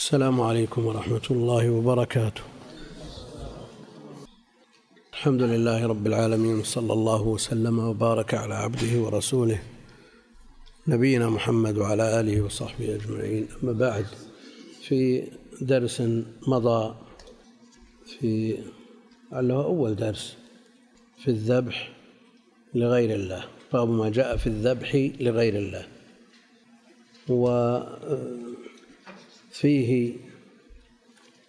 السلام عليكم ورحمة الله وبركاته. الحمد لله رب العالمين صلى الله وسلم وبارك على عبده ورسوله نبينا محمد وعلى آله وصحبه أجمعين. أما بعد في درس مضى في لعله أول درس في الذبح لغير الله. باب ما جاء في الذبح لغير الله. وفيه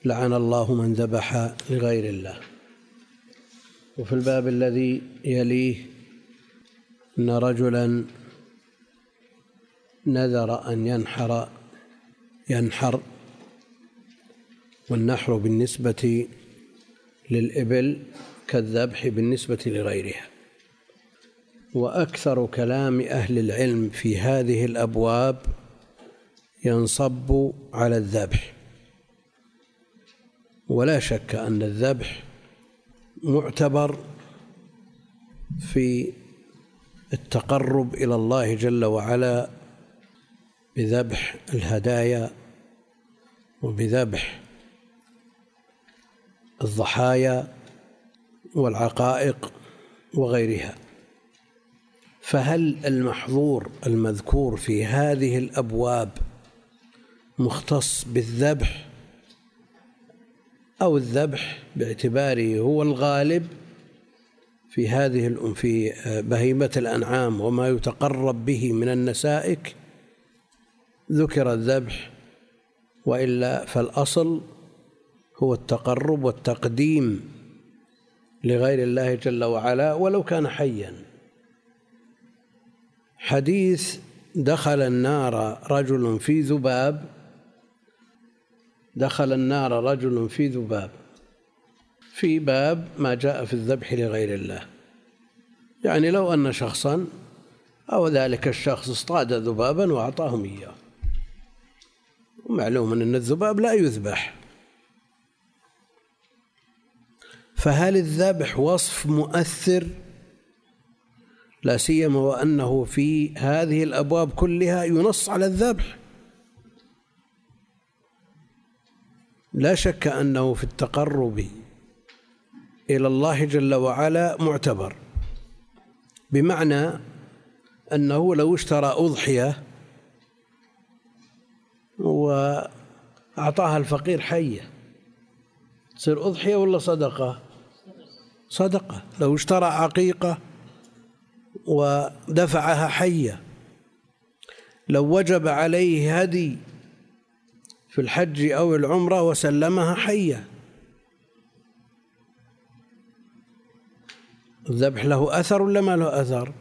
لعن الله من ذبح لغير الله. وفي الباب الذي يليه أن رجلا نذر أن ينحر ينحر والنحر بالنسبة للإبل كالذبح بالنسبة لغيرها. وأكثر كلام أهل العلم في هذه الأبواب ينصب على الذبح. ولا شك أن الذبح معتبر في التقرب إلى الله جل وعلا بذبح الهدايا وبذبح الضحايا والعقائق وغيرها. فهل المحظور المذكور في هذه الأبواب مختص بالذبح أو الذبح باعتباره هو الغالب في هذه في بهيمة الأنعام وما يتقرب به من النسائك ذكر الذبح وإلا فالأصل هو التقرب والتقديم لغير الله جل وعلا ولو كان حيا. حديث دخل النار رجل في ذباب دخل النار رجل في ذباب. في باب ما جاء في الذبح لغير الله. يعني لو أن شخصا أو ذلك الشخص اصطاد ذبابا وأعطاهم إياه. ومعلوم أن الذباب لا يذبح. فهل الذبح وصف مؤثر؟ لا سيما وأنه في هذه الأبواب كلها ينص على الذبح. لا شك أنه في التقرب إلى الله جل وعلا معتبر بمعنى أنه لو اشترى أضحية وأعطاها الفقير حية تصير أضحية ولا صدقة؟ صدقة. لو اشترى عقيقة ودفعها حية لو وجب عليه هدي في الحج أو العمرة وسلمها حية. الذبح له أثر ولا ما له أثر؟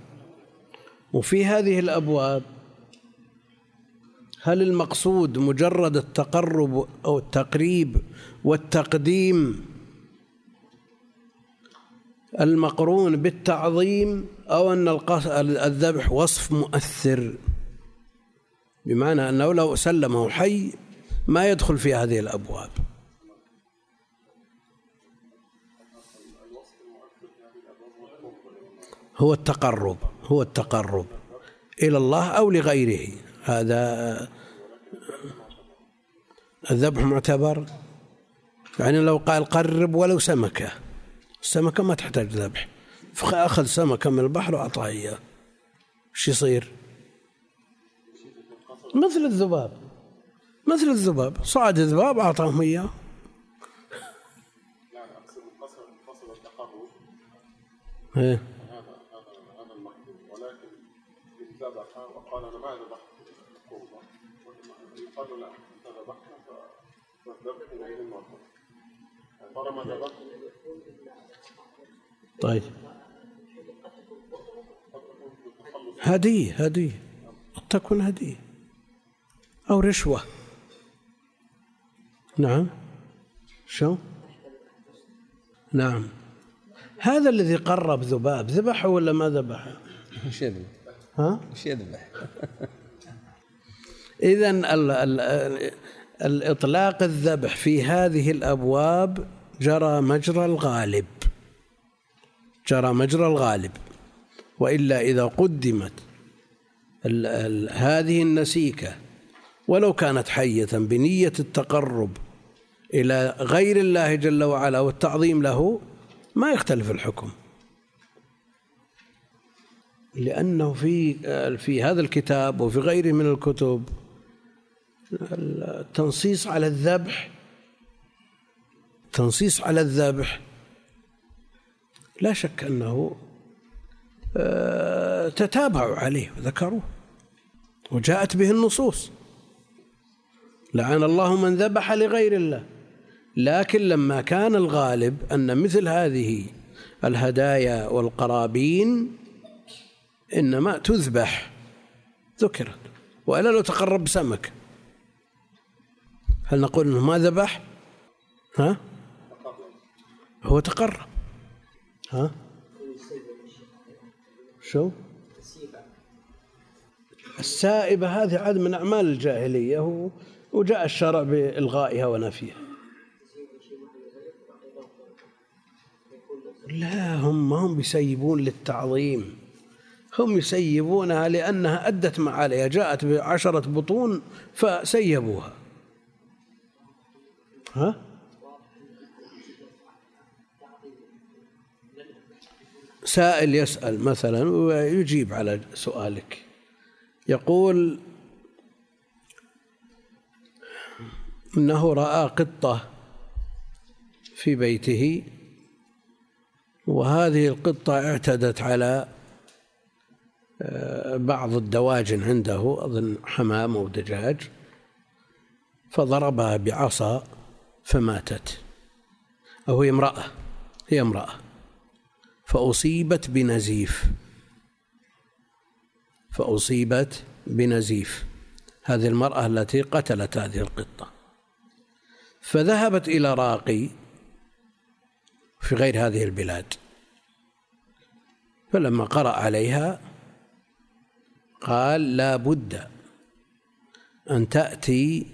وفي هذه الأبواب هل المقصود مجرد التقرب أو التقريب والتقديم المقرون بالتعظيم أو أن الذبح وصف مؤثر؟ بمعنى أنه لو سلمه حي ما يدخل في هذه الأبواب. هو التقرب هو التقرب إلى الله أو لغيره. هذا الذبح معتبر يعني لو قال قرب ولو سمكة. السمكة ما تحتاج ذبح. فأخذ سمكة من البحر وأعطاها إياه. إيش يصير؟ مثل الذباب. مثل الذباب. صعد الذباب أعطاهم إياه. ذبحت طيب. هدية هدية. قد تكون هدية. أو رشوة. نعم شو نعم هذا الذي قرب ذباب ذبحه ولا ما ذبحه؟ إيش يذبح؟ ها؟ إيش يذبح؟ إذا الإطلاق الذبح في هذه الأبواب جرى مجرى الغالب جرى مجرى الغالب وإلا إذا قدمت ال ال هذه النسيكة ولو كانت حية بنية التقرب إلى غير الله جل وعلا والتعظيم له ما يختلف الحكم. لأنه في في هذا الكتاب وفي غيره من الكتب التنصيص على الذبح تنصيص على الذبح لا شك أنه آه، تتابعوا عليه وذكروه وجاءت به النصوص. لعن الله من ذبح لغير الله. لكن لما كان الغالب أن مثل هذه الهدايا والقرابين إنما تذبح ذكرت وإلا لو تقرب سمك هل نقول إنه ما ذبح؟ ها؟ هو تقرب ها؟ شو؟ السائبة هذه عاد من أعمال الجاهلية وجاء الشرع بإلغائها ونفيها لا هم ما هم بيسيبون للتعظيم. هم يسيبونها لأنها أدت ما عليها جاءت بعشرة بطون فسيبوها. ها؟ سائل يسأل مثلا ويجيب على سؤالك. يقول إنه رأى قطة في بيته وهذه القطة اعتدت على آه، بعض الدواجن عنده أظن حمام أو دجاج فضربها بعصا فماتت. أو هي امرأة هي امرأة. فأصيبت بنزيف. فأصيبت بنزيف. هذه المرأة التي قتلت هذه القطة. فذهبت إلى راقي. في غير هذه البلاد. فلما قرأ عليها قال لا بد أن تأتي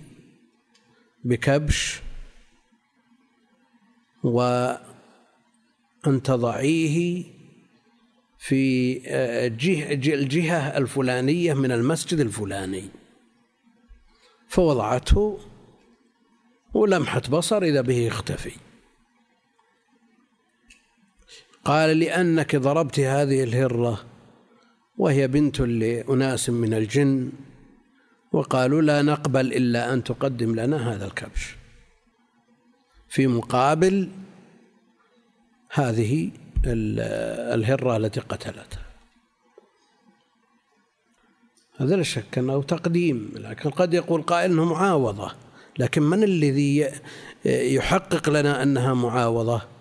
بكبش وأن تضعيه في الجهة الفلانية من المسجد الفلاني. فوضعته ولمحة بصر إذا به يختفي. قال لأنك ضربت هذه الهرة وهي بنت لأناس من الجن وقالوا لا نقبل إلا أن تقدم لنا هذا الكبش. في مقابل هذه الهرة التي قتلتها. هذا لا شك أنه تقديم لكن قد يقول قائل أنه معاوضة. لكن من الذي يحقق لنا أنها معاوضة؟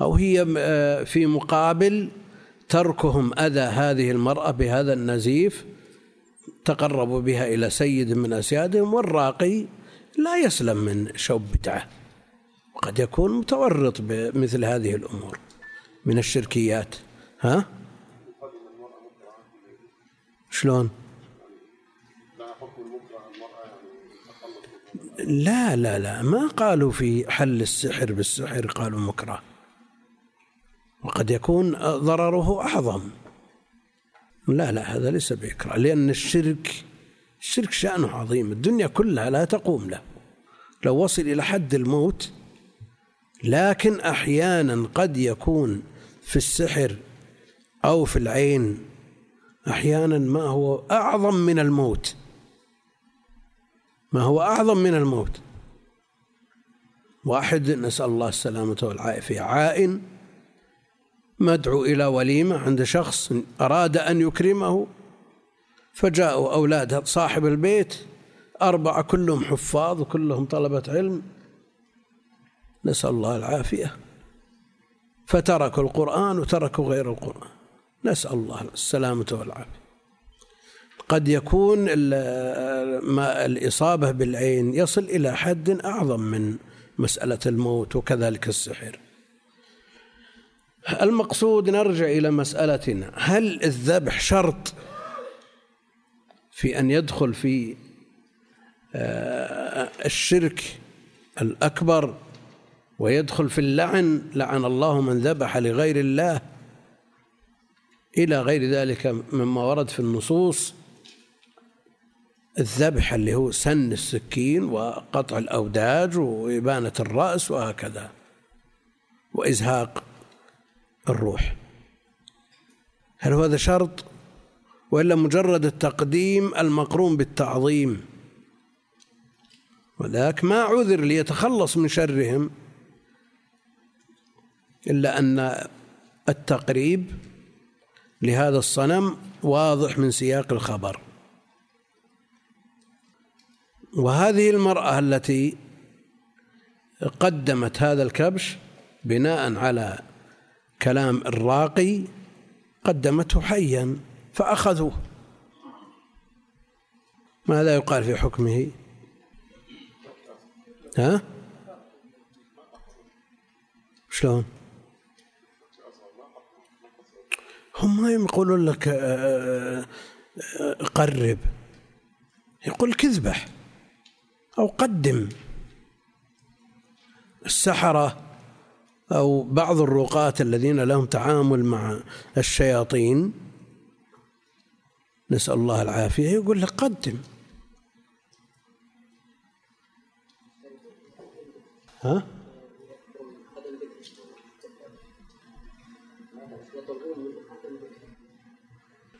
أو هي في مقابل تركهم أذى هذه المرأة بهذا النزيف تقربوا بها إلى سيد من أسيادهم والراقي لا يسلم من شوب بدعة وقد يكون متورط بمثل هذه الأمور من الشركيات. ها؟ شلون؟ لا لا لا ما قالوا في حل السحر بالسحر قالوا مكره. وقد يكون ضرره أعظم. لا لا هذا ليس بإكراه لأن الشرك الشرك شأنه عظيم الدنيا كلها لا تقوم له. لو وصل إلى حد الموت لكن أحيانا قد يكون في السحر أو في العين أحيانا ما هو أعظم من الموت. ما هو أعظم من الموت. واحد نسأل الله السلامة والعافية عائن مدعو إلى وليمة عند شخص أراد أن يكرمه فجاءوا أولاد صاحب البيت أربعة كلهم حفاظ وكلهم طلبة علم. نسأل الله العافية. فتركوا القرآن وتركوا غير القرآن. نسأل الله السلامة والعافية. قد يكون الإصابة بالعين يصل إلى حد أعظم من مسألة الموت وكذلك السحر. المقصود نرجع إلى مسألتنا. هل الذبح شرط في أن يدخل في آه، الشرك الأكبر ويدخل في اللعن؟ لعن الله من ذبح لغير الله. إلى غير ذلك مما ورد في النصوص الذبح اللي هو سن السكين وقطع الأوداج وإبانة الرأس وهكذا وإزهاق الروح. هل هذا شرط؟ وإلا مجرد التقديم المقرون بالتعظيم. وذاك ما عذر ليتخلص من شرهم إلا أن التقريب لهذا الصنم واضح من سياق الخبر. وهذه المرأة التي قدمت هذا الكبش بناء على كلام الراقي قدمته حيا فأخذوه. ماذا يقال في حكمه؟ ها؟ شلون؟ هم ما يقولون لك آه، آه، قرب. يقول كذبح أو قدم. السحرة أو بعض الرقاة الذين لهم تعامل مع الشياطين. نسأل الله العافية. يقول لك قدم. ها؟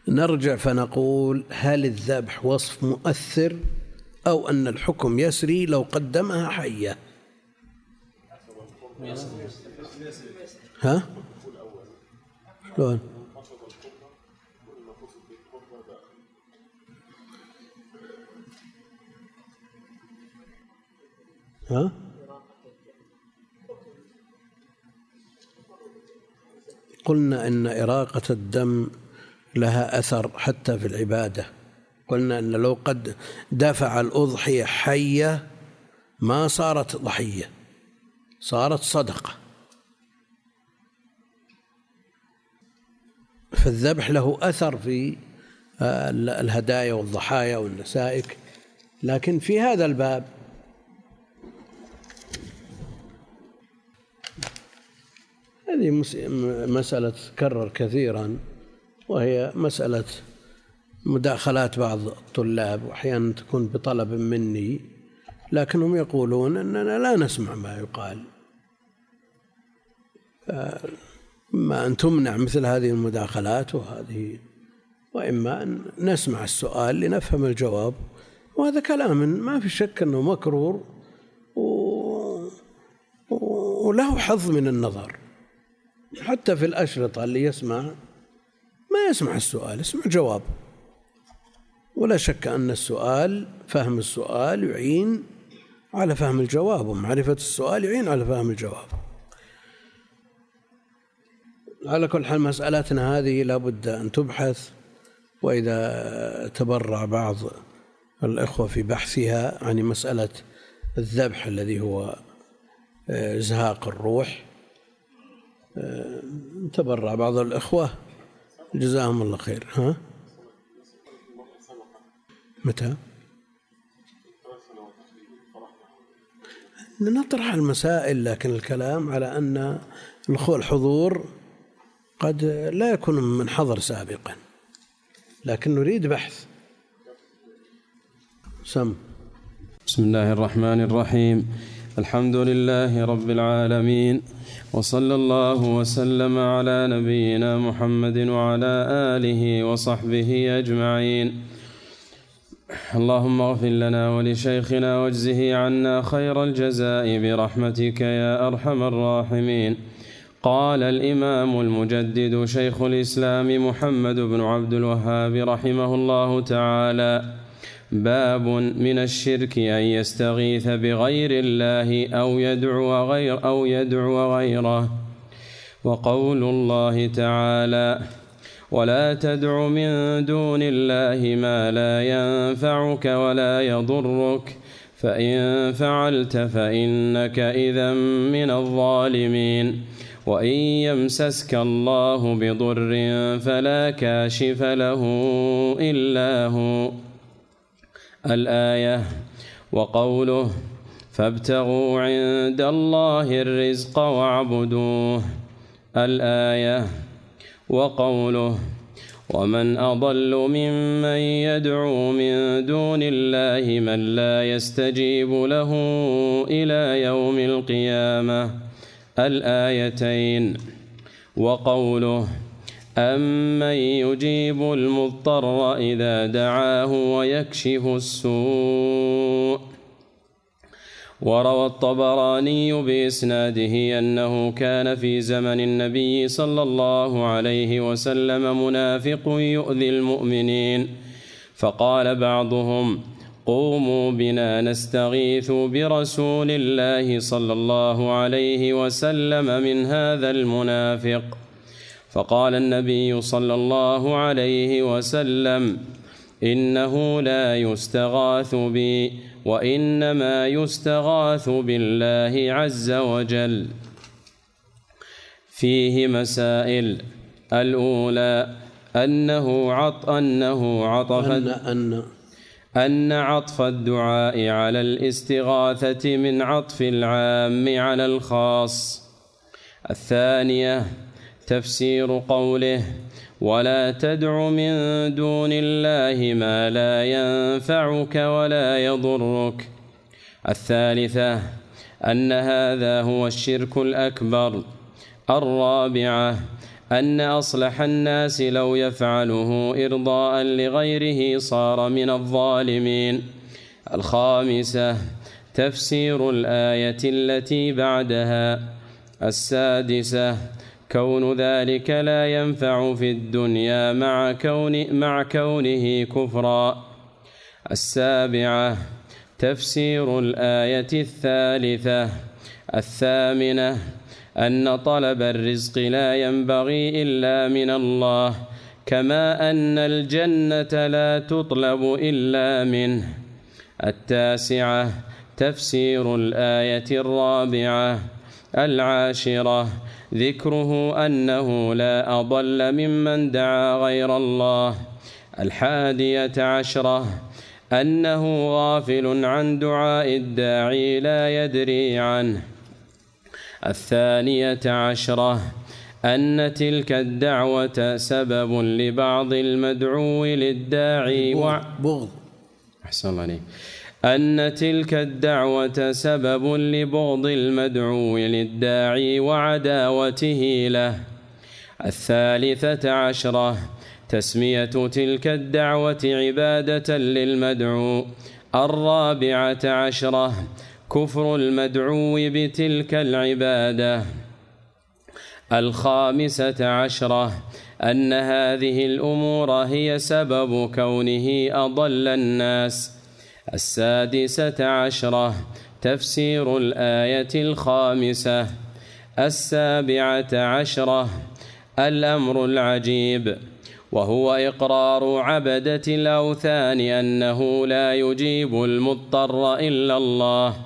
نرجع فنقول هل الذبح وصف مؤثر أو أن الحكم يسري لو قدمها حية؟ ها؟ شلون؟ ها؟ قلنا إن إراقة الدم لها أثر حتى في العبادة. قلنا إن لو قد دفع الأضحية حية ما صارت ضحية صارت صدقة. فالذبح له أثر في آه، الهدايا والضحايا والنسائك. لكن في هذا الباب هذه مسألة تكرر كثيرا وهي مسألة مداخلات بعض الطلاب وأحيانا تكون بطلب مني لكنهم يقولون أننا لا نسمع ما يقال. إما أن تمنع مثل هذه المداخلات وهذه وإما أن نسمع السؤال لنفهم الجواب. وهذا كلام ما في شك أنه مكرور و... وله حظ من النظر. حتى في الأشرطة اللي يسمع ما يسمع السؤال يسمع جواب. ولا شك أن السؤال فهم السؤال يعين على فهم الجواب ومعرفة السؤال يعين على فهم الجواب. على كل حال مسألتنا هذه لابد أن تبحث وإذا تبرع بعض الإخوة في بحثها عن مسألة الذبح الذي هو آه، إزهاق الروح آه، تبرع بعض الإخوة. جزاهم الله خير. ها؟ متى؟ نطرح المسائل لكن الكلام على أن الحضور قد لا يكون من حضر سابقا لكن نريد بحث. سم. بسم الله الرحمن الرحيم. الحمد لله رب العالمين وصلى الله وسلم على نبينا محمد وعلى آله وصحبه أجمعين. اللهم اغفر لنا ولشيخنا واجزه عنا خير الجزاء برحمتك يا أرحم الراحمين. قال الإمام المجدد شيخ الإسلام محمد بن عبد الوهاب رحمه الله تعالى. باب من الشرك أن يستغيث بغير الله أو يدعو غير أو يدعو غيره. وقول الله تعالى ولا تدع من دون الله ما لا ينفعك ولا يضرك. فإن فعلت فإنك إذا من الظالمين. وإن يمسسك الله بضر فلا كاشف له إلا هو. الآية وقوله فابتغوا عند الله الرزق واعبدوه. الآية وقوله ومن أضل ممن يدعو من دون الله من لا يستجيب له إلى يوم القيامة. الآيتين وقوله أمن يجيب المضطر إذا دعاه ويكشف السوء وروى الطبراني بإسناده أنه كان في زمن النبي صلى الله عليه وسلم منافق يؤذي المؤمنين فقال بعضهم قوموا بنا نستغيث برسول الله صلى الله عليه وسلم من هذا المنافق. فقال النبي صلى الله عليه وسلم إنه لا يستغاث بي وإنما يستغاث بالله عز وجل. فيه مسائل. الأولى أنه عط أنه عطف أن أن أن عطف الدعاء على الاستغاثة من عطف العام على الخاص. الثانية تفسير قوله ولا تدع من دون الله ما لا ينفعك ولا يضرك. الثالثة أن هذا هو الشرك الأكبر. الرابعة أن أصلح الناس لو يفعله إرضاء لغيره صار من الظالمين. الخامسة تفسير الآية التي بعدها. السادسة كون ذلك لا ينفع في الدنيا مع كون مع كونه كفرا. السابعة تفسير الآية الثالثة. الثامنة أن طلب الرزق لا ينبغي إلا من الله كما أن الجنة لا تطلب إلا منه. التاسعة تفسير الآية الرابعة. العاشرة ذكره أنه لا أضل ممن دعا غير الله. الحادية عشرة أنه غافل عن دعاء الداعي لا يدري عنه. الثانية عشرة أن تلك الدعوة سبب لبعض المدعو للداعي بغض. أحسن الله عليك. أن تلك الدعوة سبب لبغض المدعو للداعي وعداوته له. الثالثة عشرة تسمية تلك الدعوة عبادة للمدعو. الرابعة عشرة كفر المدعو بتلك العبادة. الخامسة عشرة أن هذه الأمور هي سبب كونه أضل الناس. السادسة عشرة تفسير الآية الخامسة. السابعة عشرة الأمر العجيب. وهو إقرار عبدة الأوثان أنه لا يجيب المضطر إلا الله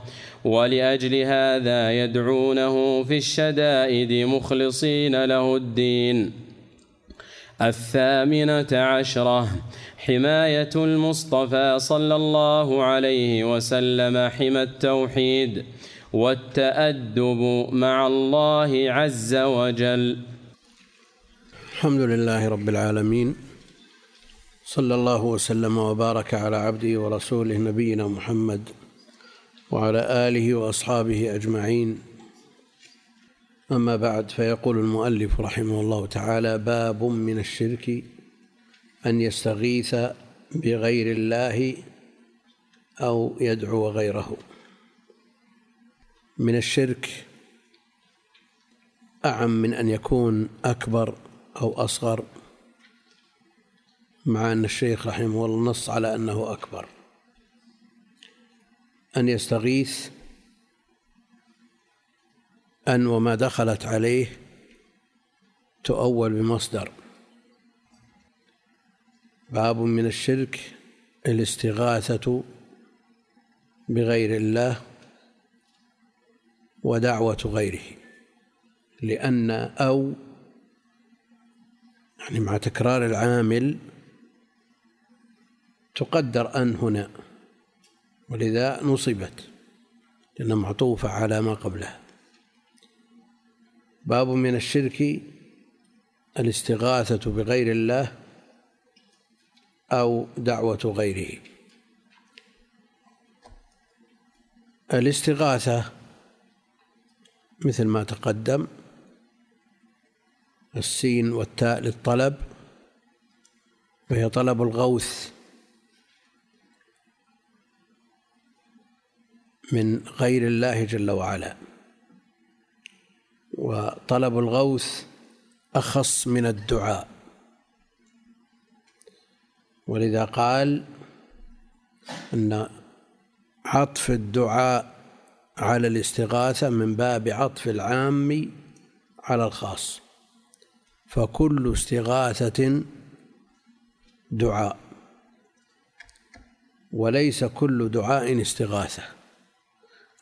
ولأجل هذا يدعونه في الشدائد مخلصين له الدين. الثامنة عشرة حماية المصطفى صلى الله عليه وسلم حمى التوحيد والتأدب مع الله عز وجل. الحمد لله رب العالمين. صلى الله وسلم وبارك على عبده ورسوله نبينا محمد وعلى آله وأصحابه أجمعين. أما بعد فيقول المؤلف رحمه الله تعالى باب من الشرك أن يستغيث بغير الله أو يدعو غيره. من الشرك أعم من أن يكون أكبر أو أصغر مع أن الشيخ رحمه الله نص على أنه أكبر. أن يستغيث أن وما دخلت عليه تؤول بمصدر. باب من الشرك الاستغاثة بغير الله ودعوة غيره لأن أو يعني مع تكرار العامل تقدر أن هنا ولذا نصبت لأنها معطوفة على ما قبلها. باب من الشرك الاستغاثة بغير الله أو دعوة غيره. الاستغاثة مثل ما تقدم السين والتاء للطلب وهي طلب الغوث من غير الله جل وعلا. وطلب الغوث أخص من الدعاء. ولذا قال أن عطف الدعاء على الاستغاثة من باب عطف العام على الخاص. فكل استغاثة دعاء وليس كل دعاء استغاثة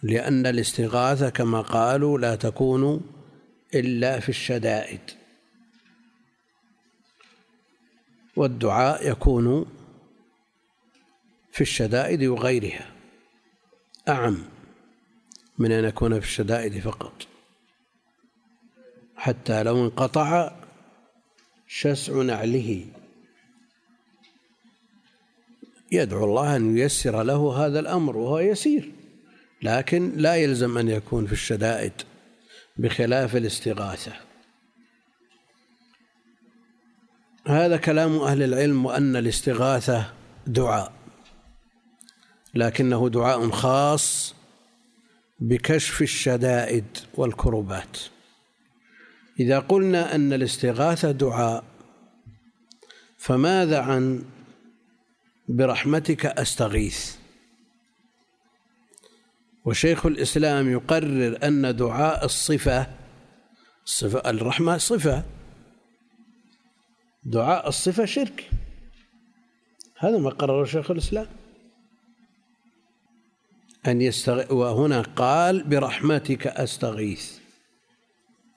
لأن الاستغاثة كما قالوا لا تكون إلا في الشدائد. والدعاء يكون في الشدائد وغيرها. أعم من أن يكون في الشدائد فقط. حتى لو انقطع شسع نعله. يدعو الله أن ييسر له هذا الأمر وهو يسير لكن لا يلزم أن يكون في الشدائد بخلاف الاستغاثة. هذا كلام أهل العلم وأن الاستغاثة دعاء لكنه دعاء خاص بكشف الشدائد والكربات إذا قلنا أن الاستغاثة دعاء فماذا عن برحمتك أستغيث؟ وشيخ الإسلام يقرر أن دعاء الصفة الصفة الرحمة صفة. دعاء الصفة شرك. هذا ما قرره شيخ الإسلام. أن يستغ... وهنا قال برحمتك أستغيث.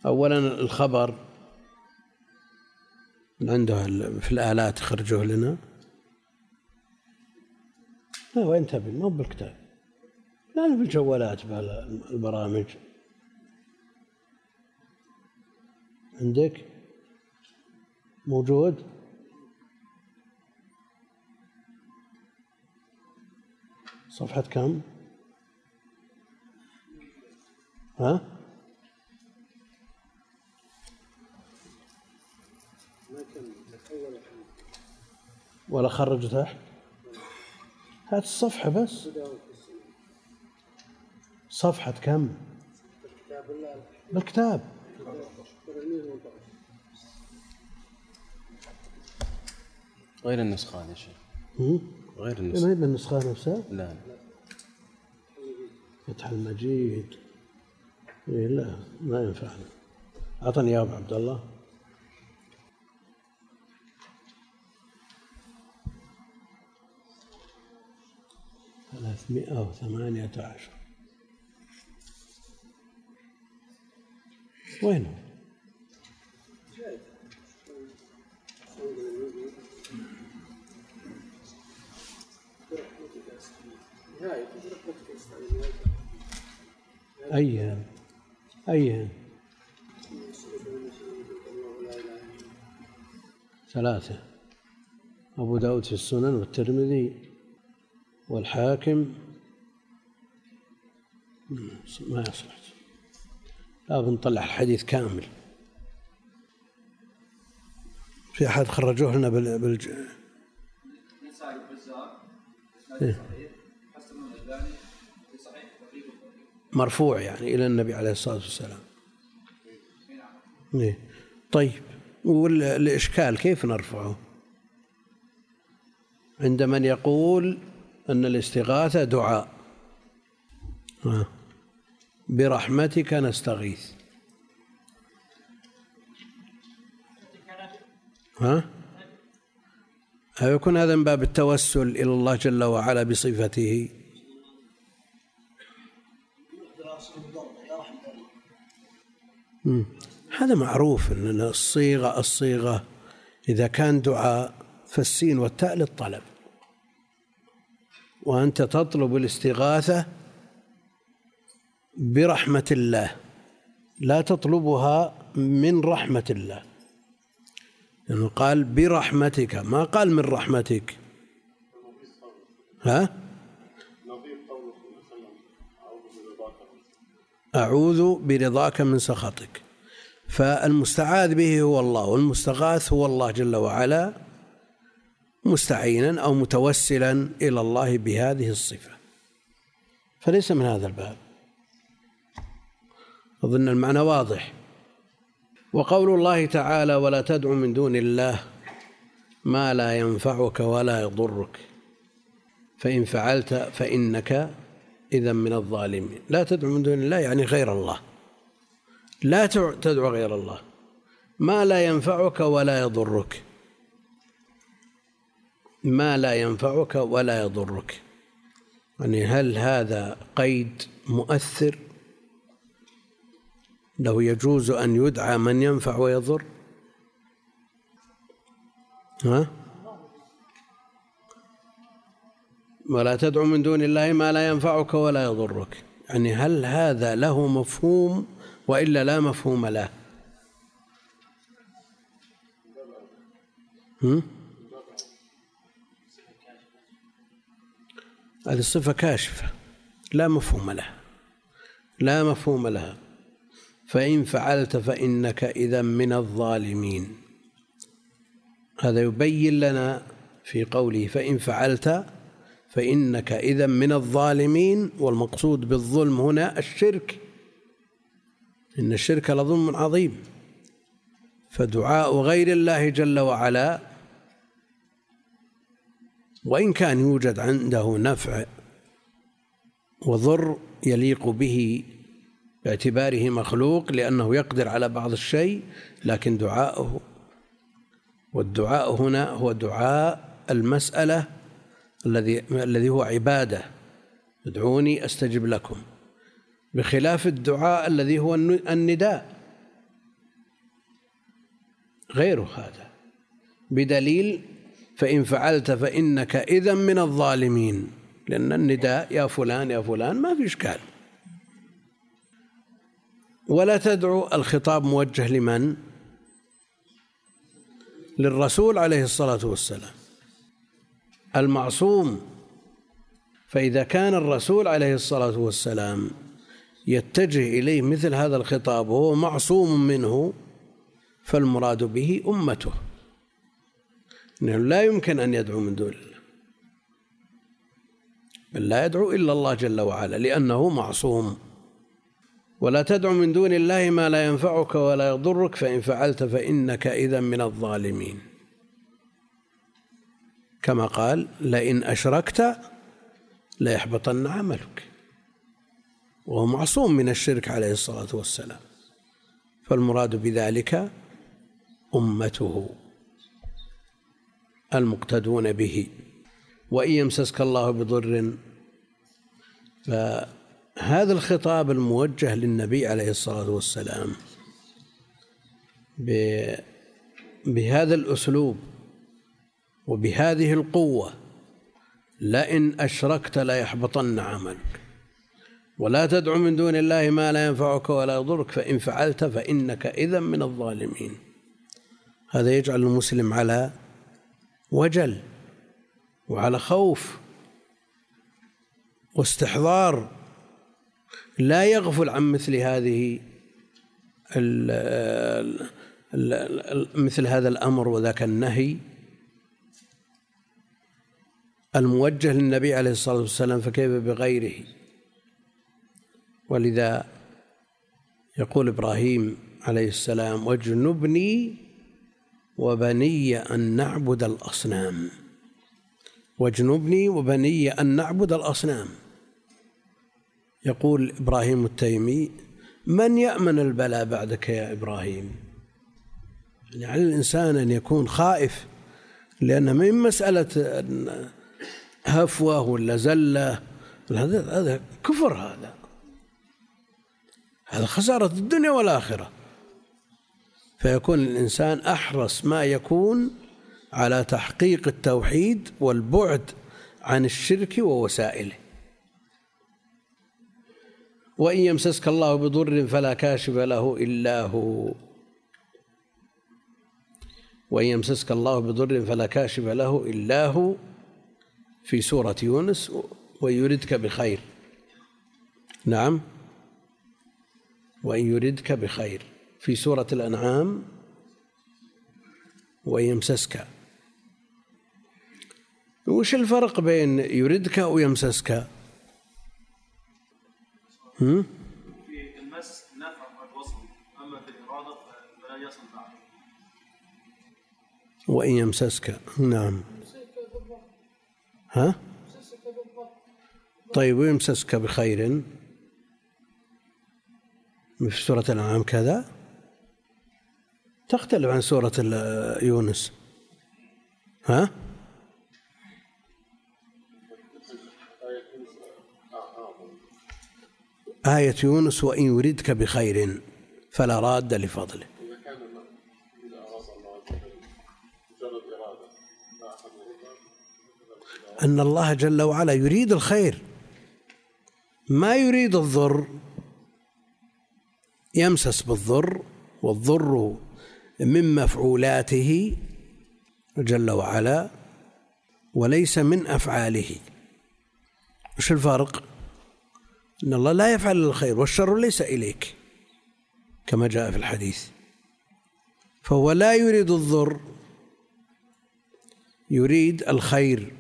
أولا الخبر عنده في الآلات خرجوه لنا. لا وين تبي؟ ما بالكتاب. لا في الجوالات بالبرامج عندك؟ موجود؟ صفحة كم؟ ها؟ ولا خرج تحت. هات الصفحة بس. صفحة كم؟ بالكتاب. غير النسخة يا شيخ. غير النسخة ما هي بالنسخة نفسها؟ لا فتح المجيد. إيه لا ما ينفعنا. أعطني يا أبو عبد الله. ثلاثمائة وثمانية عشر. وينه؟ أي أي ثلاثة. أبو داود في السنن والترمذي. والحاكم ما يصلح لابد نطلع الحديث كامل في أحد خرجوه لنا بال, بال... إيه؟ مرفوع يعني إلى النبي عليه الصلاة والسلام إيه؟ طيب والإشكال كيف نرفعه عند من يقول أن الاستغاثة دعاء. برحمتك نستغيث. ها؟ يكون هذا من باب التوسل إلى الله جل وعلا بصفته؟ هذا معروف أن الصيغة الصيغة إذا كان دعاء فالسين والتاء للطلب. وأنت تطلب الاستغاثة برحمة الله. لا تطلبها من رحمة الله. لأنه قال برحمتك. ما قال من رحمتك. ها؟ أعوذ برضاك من سخطك. فالمستعاذ به هو الله والمستغاث هو الله جل وعلا. مستعينا أو متوسلا إلى الله بهذه الصفة. فليس من هذا الباب. أظن المعنى واضح. وقول الله تعالى ولا تدع من دون الله ما لا ينفعك ولا يضرك. فإن فعلت فإنك إذا من الظالمين. لا تدعو من دون الله يعني غير الله. لا تدعو غير الله. ما لا ينفعك ولا يضرك. ما لا ينفعك ولا يضرك. يعني هل هذا قيد مؤثر؟ له يجوز أن يدعى من ينفع ويضر؟ ها؟ ولا تدعو من دون الله ما لا ينفعك ولا يضرك. يعني هل هذا له مفهوم وإلا لا مفهوم له؟ هم؟ هذه الصفة كاشفة لا مفهوم لها. لا مفهوم لها. فإن فعلت فإنك إذا من الظالمين. هذا يبين لنا في قوله فإن فعلت فإنك إذا من الظالمين والمقصود بالظلم هنا الشرك. إن الشرك لظلم عظيم. فدعاء غير الله جل وعلا وإن كان يوجد عنده نفع وضر يليق به باعتباره مخلوق لأنه يقدر على بعض الشيء لكن دعاءه والدعاء هنا هو دعاء المسألة الذي الذي هو عبادة. ادعوني أستجب لكم. بخلاف الدعاء الذي هو النداء. غير هذا. بدليل فإن فعلت فإنك إذا من الظالمين. لأن النداء يا فلان يا فلان ما في إشكال. ولا تدعو الخطاب موجه لمن؟ للرسول عليه الصلاة والسلام. المعصوم. فإذا كان الرسول عليه الصلاة والسلام يتجه إليه مثل هذا الخطاب وهو معصوم منه فالمراد به أمته. إنه لا يمكن أن يدعو من دون الله. بل لا يدعو إلا الله جل وعلا لأنه معصوم. ولا تدع من دون الله ما لا ينفعك ولا يضرك فإن فعلت فإنك إذا من الظالمين. كما قال لئن أشركت ليحبطن عملك. وهو معصوم من الشرك عليه الصلاة والسلام. فالمراد بذلك أمته. المقتدون به. وإن يمسسك الله بضر. فهذا الخطاب الموجه للنبي عليه الصلاة والسلام بهذا الأسلوب وبهذه القوة. لئن أشركت ليحبطن عملك. ولا تدع من دون الله ما لا ينفعك ولا يضرك. فإن فعلت فإنك إذا من الظالمين. هذا يجعل المسلم على وجل وعلى خوف واستحضار لا يغفل عن مثل هذه مثل هذا الأمر وذاك النهي. الموجه للنبي عليه الصلاة والسلام فكيف بغيره؟ ولذا يقول إبراهيم عليه السلام واجنبني وبني أن نعبد الأصنام. واجنبني وبني أن نعبد الأصنام. يقول إبراهيم التيمي من يأمن البلاء بعدك يا إبراهيم؟ يعني على الإنسان أن يكون خائف لأن من مسألة هفوة ولا زلة هذا هذا كفر هذا. هذا خسارة الدنيا والآخرة. فيكون الإنسان أحرص ما يكون على تحقيق التوحيد والبعد عن الشرك ووسائله. وإن يمسسك الله بضر فلا كاشف له إلا هو. وإن يمسسك الله بضر فلا كاشف له إلا هو. في سورة يونس ويردك بخير. نعم. وإن يردك بخير. في سورة الأنعام وإن يمسسك وش الفرق بين يردك ويمسسك؟ هم؟ في المس نفع والوصل أما في الإرادة فلا يصل بعد وإن يمسسك نعم ها؟ طيب ويمسسك بخير في سورة الأنعام كذا تختلف عن سورة يونس. ها؟ آية يونس وإن يردك بخير فلا راد لفضله. أن الله جل وعلا يريد الخير. ما يريد الضر يمسس بالضر والضر من مفعولاته جل وعلا وليس من أفعاله وش الفرق؟ إن الله لا يفعل الخير والشر ليس إليك كما جاء في الحديث فهو لا يريد الضر يريد الخير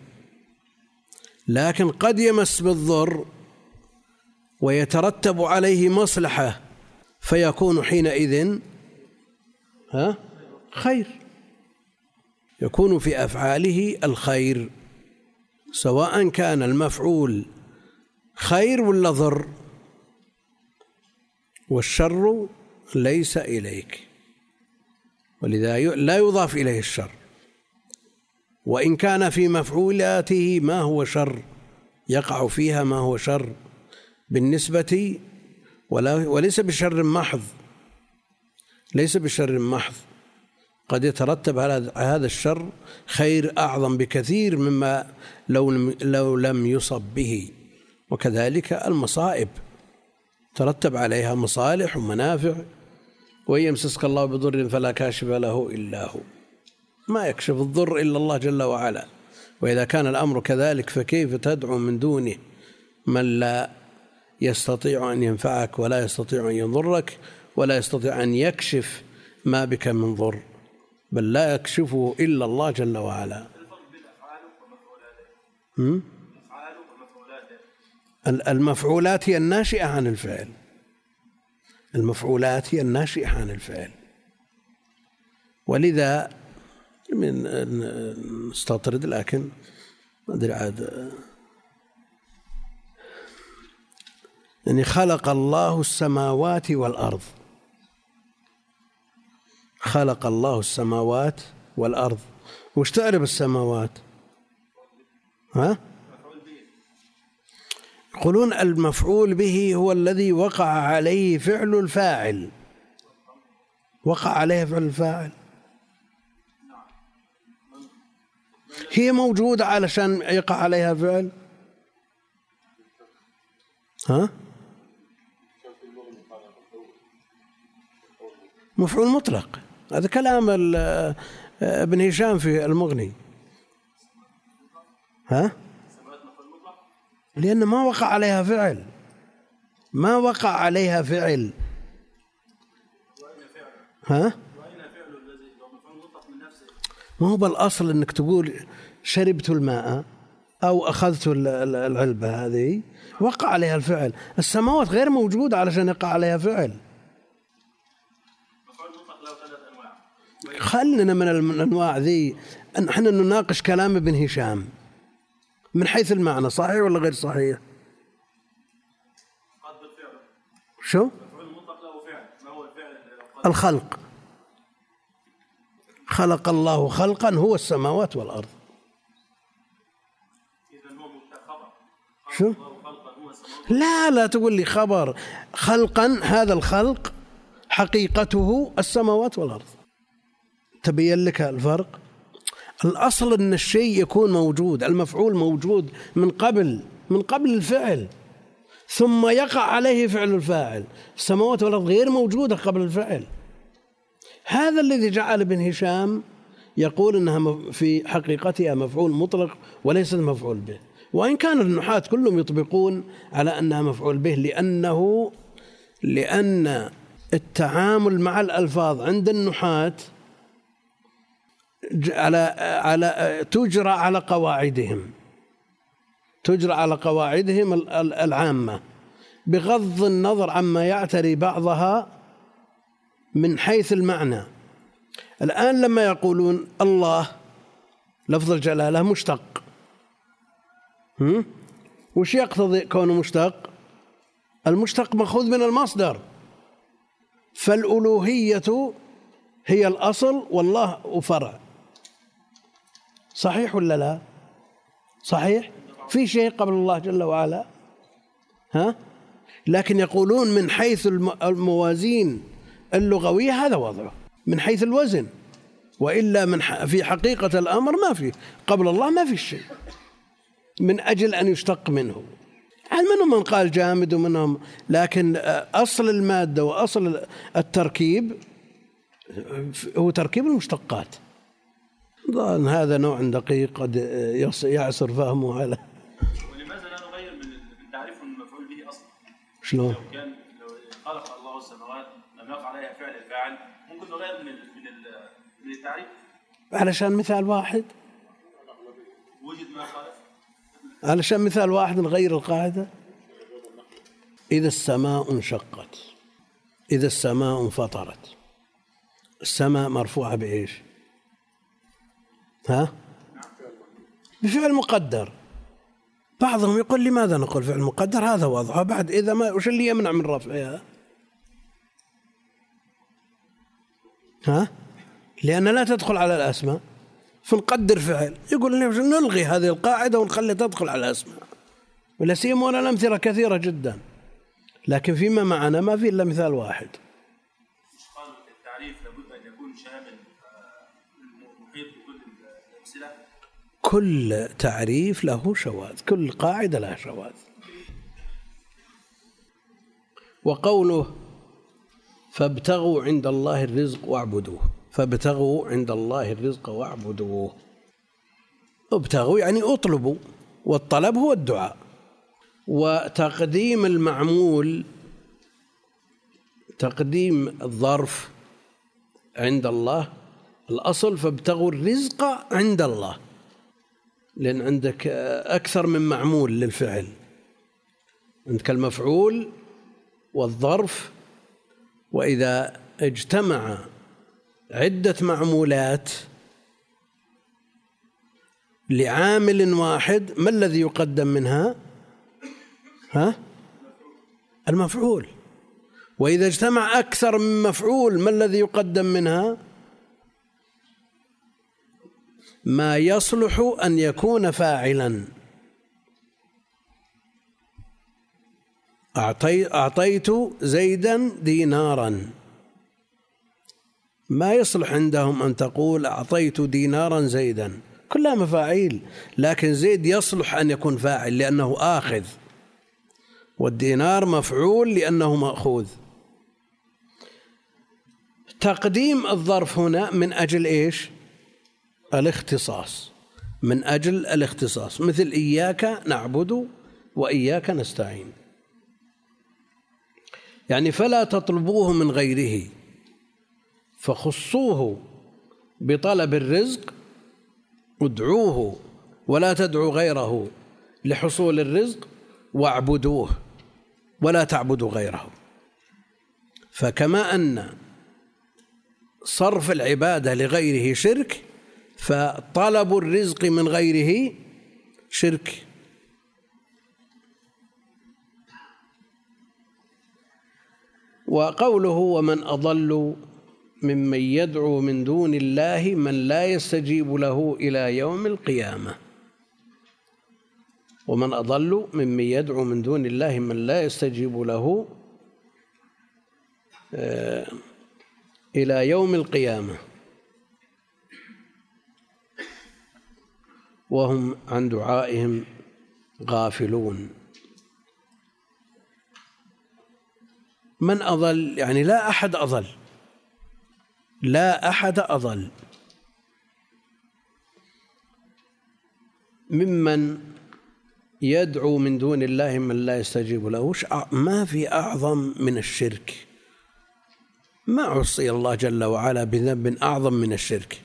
لكن قد يمس بالضر ويترتب عليه مصلحة فيكون حينئذ ها؟ خير. يكون في أفعاله الخير سواء كان المفعول خير ولا ضر والشر ليس إليك. ولذا لا يضاف إليه الشر. وإن كان في مفعولاته ما هو شر يقع فيها ما هو شر بالنسبة وليس بشر محض. ليس بشر محض. قد يترتب على هذا الشر خير أعظم بكثير مما لو لو لم يصب به. وكذلك المصائب. ترتب عليها مصالح ومنافع وإن يمسسك الله بضر فلا كاشف له إلا هو. ما يكشف الضر إلا الله جل وعلا. وإذا كان الأمر كذلك فكيف تدعو من دونه؟ من لا يستطيع أن ينفعك ولا يستطيع أن يضرك ولا يستطيع أن يكشف ما بك من ضر بل لا يكشفه إلا الله جل وعلا. المفعولات هي الناشئة عن الفعل. المفعولات هي الناشئة عن الفعل. ولذا من نستطرد لكن ما أدري عاد. يعني خلق الله السماوات والأرض. خلق الله السماوات والأرض. وش تعرف السماوات؟ ها؟ يقولون المفعول به هو الذي وقع عليه فعل الفاعل. وقع عليه فعل الفاعل. هي موجودة علشان يقع عليها فعل؟ ها؟ مفعول مطلق. هذا كلام ابن هشام في المغني. ها؟ لأن ما وقع عليها فعل. ما وقع عليها فعل. ها؟ ما هو بالأصل أنك تقول شربت الماء أو أخذت العلبة هذه. وقع عليها الفعل. السماوات غير موجودة علشان يقع عليها فعل. خلنا من الأنواع ذي إحنا نناقش كلام ابن هشام. من حيث المعنى صحيح ولا غير صحيح؟ شو؟ الخلق. خلق الله خلقا هو السماوات والأرض. شو؟ لا لا تقول لي خبر. خلقا هذا الخلق حقيقته السماوات والأرض. تبين لك الفرق؟ الأصل أن الشيء يكون موجود المفعول موجود من قبل من قبل الفعل. ثم يقع عليه فعل الفاعل. السماوات والأرض غير موجودة قبل الفعل. هذا الذي جعل ابن هشام يقول إنها في حقيقتها مفعول مطلق وليست مفعول به. وإن كان النحاة كلهم يطبقون على أنها مفعول به لأنه لأن التعامل مع الألفاظ عند النحاة على على تجرى على قواعدهم. تجرى على قواعدهم العامة. بغض النظر عما يعتري بعضها من حيث المعنى. الآن لما يقولون الله لفظ الجلالة مشتق. هم؟ وش يقتضي كونه مشتق؟ المشتق مأخوذ من المصدر. فالألوهية هي الأصل والله فرع. صحيح ولا لا؟ صحيح؟ في شيء قبل الله جل وعلا؟ ها؟ لكن يقولون من حيث الموازين اللغوية هذا وضعه من حيث الوزن. وإلا من في حقيقة الأمر ما في قبل الله ما في شيء. من أجل أن يشتق منه. منهم من قال جامد ومنهم لكن أصل المادة وأصل التركيب هو تركيب المشتقات. ظن هذا نوع دقيق قد يعسر فهمه على ولماذا لا نغير من تعريف المفعول به أصلا؟ شلون؟ لو كان لو خلق الله السماوات لم يقع عليها فعل الفاعل ممكن نغير من من من التعريف علشان مثال واحد وجد ما خالف علشان مثال واحد نغير القاعدة إذا السماء انشقت إذا السماء انفطرت السماء مرفوعة بإيش؟ ها؟ بفعل مقدر. بعضهم يقول لماذا نقول فعل مقدر؟ هذا وضعه بعد إذا ما وش اللي يمنع من رفعها ها؟ لأن لا تدخل على الأسماء. فنقدر فعل. يقول نلغي هذه القاعدة ونخلي تدخل على الأسماء. ولا سيما الأمثلة كثيرة جدا. لكن فيما معنا ما في إلا مثال واحد. كل تعريف له شواذ كل قاعدة لها شواذ. وقوله فابتغوا عند الله الرزق واعبدوه فابتغوا عند الله الرزق واعبدوه. ابتغوا يعني اطلبوا والطلب هو الدعاء. وتقديم المعمول تقديم الظرف عند الله الأصل فابتغوا الرزق عند الله. لأن عندك أكثر من معمول للفعل عندك المفعول والظرف وإذا اجتمع عدة معمولات لعامل واحد ما الذي يقدم منها؟ ها؟ المفعول وإذا اجتمع أكثر من مفعول ما الذي يقدم منها؟ ما يصلح أن يكون فاعلا. أعطيت زيدا دينارا. ما يصلح عندهم أن تقول أعطيت دينارا زيدا. كلها مفاعيل. لكن زيد يصلح أن يكون فاعل لأنه آخذ. والدينار مفعول لأنه مأخوذ. تقديم الظرف هنا من أجل إيش؟ الاختصاص. من أجل الاختصاص. مثل إياك نعبد وإياك نستعين. يعني فلا تطلبوه من غيره. فخصوه بطلب الرزق ادعوه ولا تدعوا غيره لحصول الرزق واعبدوه ولا تعبدوا غيره. فكما أن صرف العبادة لغيره شرك فطلب الرزق من غيره شرك. وقوله ومن أضل ممن يدعو من دون الله من لا يستجيب له إلى يوم القيامة. ومن أضل ممن يدعو من دون الله من لا يستجيب له آه، إلى يوم القيامة. وهم عن دعائهم غافلون. من أضل؟ يعني لا أحد أضل. لا أحد أضل. ممن يدعو من دون الله من لا يستجيب له. ما في أعظم من الشرك. ما عصي الله جل وعلا بذنب أعظم من الشرك.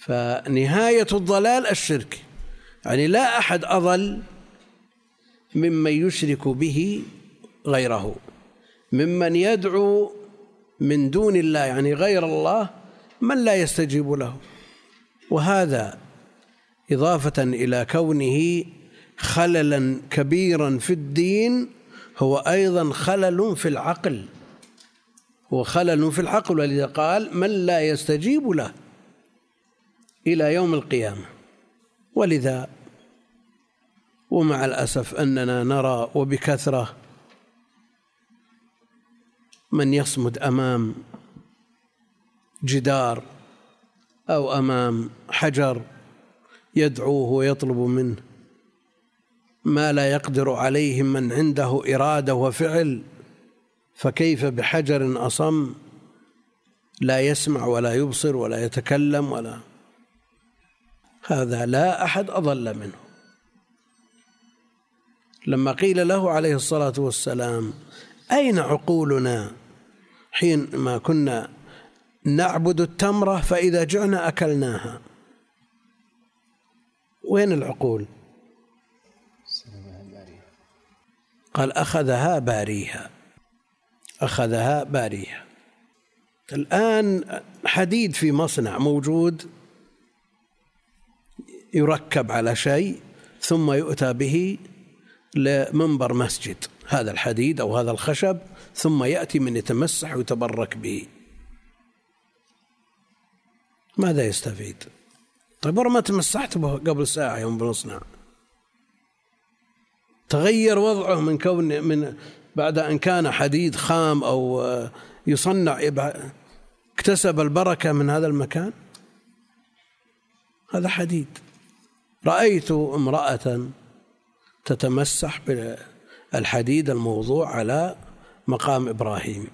فنهاية الضلال الشرك. يعني لا أحد أضل ممن يشرك به غيره. ممن يدعو من دون الله يعني غير الله من لا يستجيب له. وهذا إضافة إلى كونه خللا كبيرا في الدين هو أيضا خلل في العقل. هو خلل في العقل ولذا قال من لا يستجيب له. إلى يوم القيامة. ولذا ومع الأسف أننا نرى وبكثرة من يصمد أمام جدار أو أمام حجر يدعوه ويطلب منه ما لا يقدر عليه من عنده إرادة وفعل فكيف بحجر أصم لا يسمع ولا يبصر ولا يتكلم ولا هذا لا أحد أضل منه. لما قيل له عليه الصلاة والسلام أين عقولنا حينما كنا نعبد التمرة فإذا جعنا أكلناها؟ وين العقول؟ قال أخذها باريها. أخذها باريها. الآن حديد في مصنع موجود. يركب على شيء ثم يؤتى به لمنبر مسجد هذا الحديد أو هذا الخشب ثم يأتي من يتمسح ويتبرك به. ماذا يستفيد؟ طيب ما تمسحت به قبل ساعة يوم بنصنع. تغير وضعه من كون من بعد أن كان حديد خام أو يصنع اكتسب البركة من هذا المكان؟ هذا حديد. رأيت امرأة تتمسح بالحديد الموضوع على مقام إبراهيم.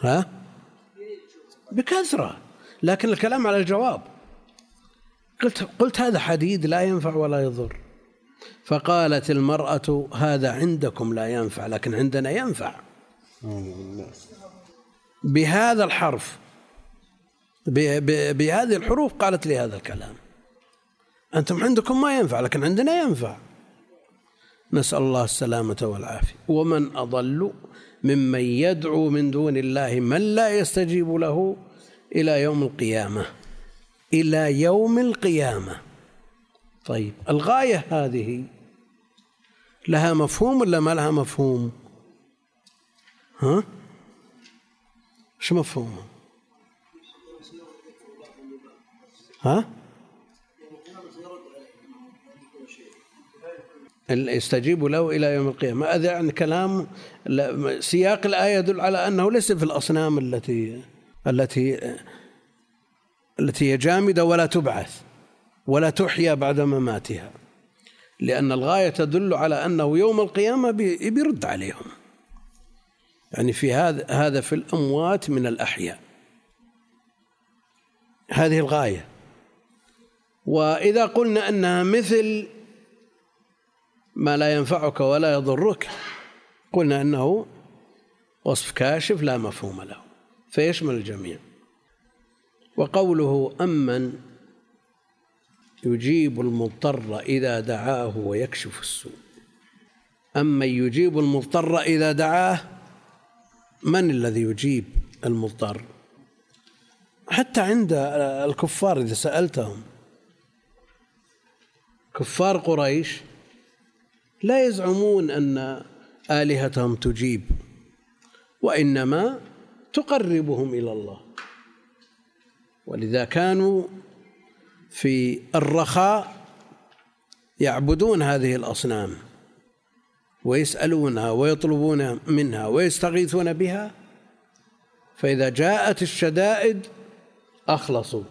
ها؟ بكثرة. لكن الكلام على الجواب. قلت قلت هذا حديد لا ينفع ولا يضر. فقالت المرأة هذا عندكم لا ينفع لكن عندنا ينفع. بهذا الحرف بهذه الحروف قالت لي هذا الكلام. أنتم عندكم ما ينفع لكن عندنا ينفع. نسأل الله السلامة والعافية. ومن أضل ممن يدعو من دون الله من لا يستجيب له إلى يوم القيامة. إلى يوم القيامة. طيب الغاية هذه لها مفهوم ولا ما لها مفهوم؟ ها؟ شو مفهومه؟ ها؟ يستجيب له إلى يوم القيامة. هذا يعني كلام سياق الآية يدل على أنه ليس في الأصنام التي التي التي هي جامدة ولا تبعث ولا تحيا بعد مماتها لأن الغاية تدل على أنه يوم القيامة بيرد عليهم. يعني في هذا هذا في الأموات من الأحياء. هذه الغاية. وإذا قلنا أنها مثل ما لا ينفعك ولا يضرك. قلنا أنه وصف كاشف لا مفهوم له. فيشمل الجميع. وقوله أمن يجيب المضطر إذا دعاه ويكشف السوء. أمن يجيب المضطر إذا دعاه من الذي يجيب المضطر؟ حتى عند الكفار إذا سألتهم. كفار قريش لا يزعمون أن آلهتهم تجيب وإنما تقربهم إلى الله. ولذا كانوا في الرخاء يعبدون هذه الأصنام ويسألونها ويطلبون منها ويستغيثون بها. فإذا جاءت الشدائد أخلصوا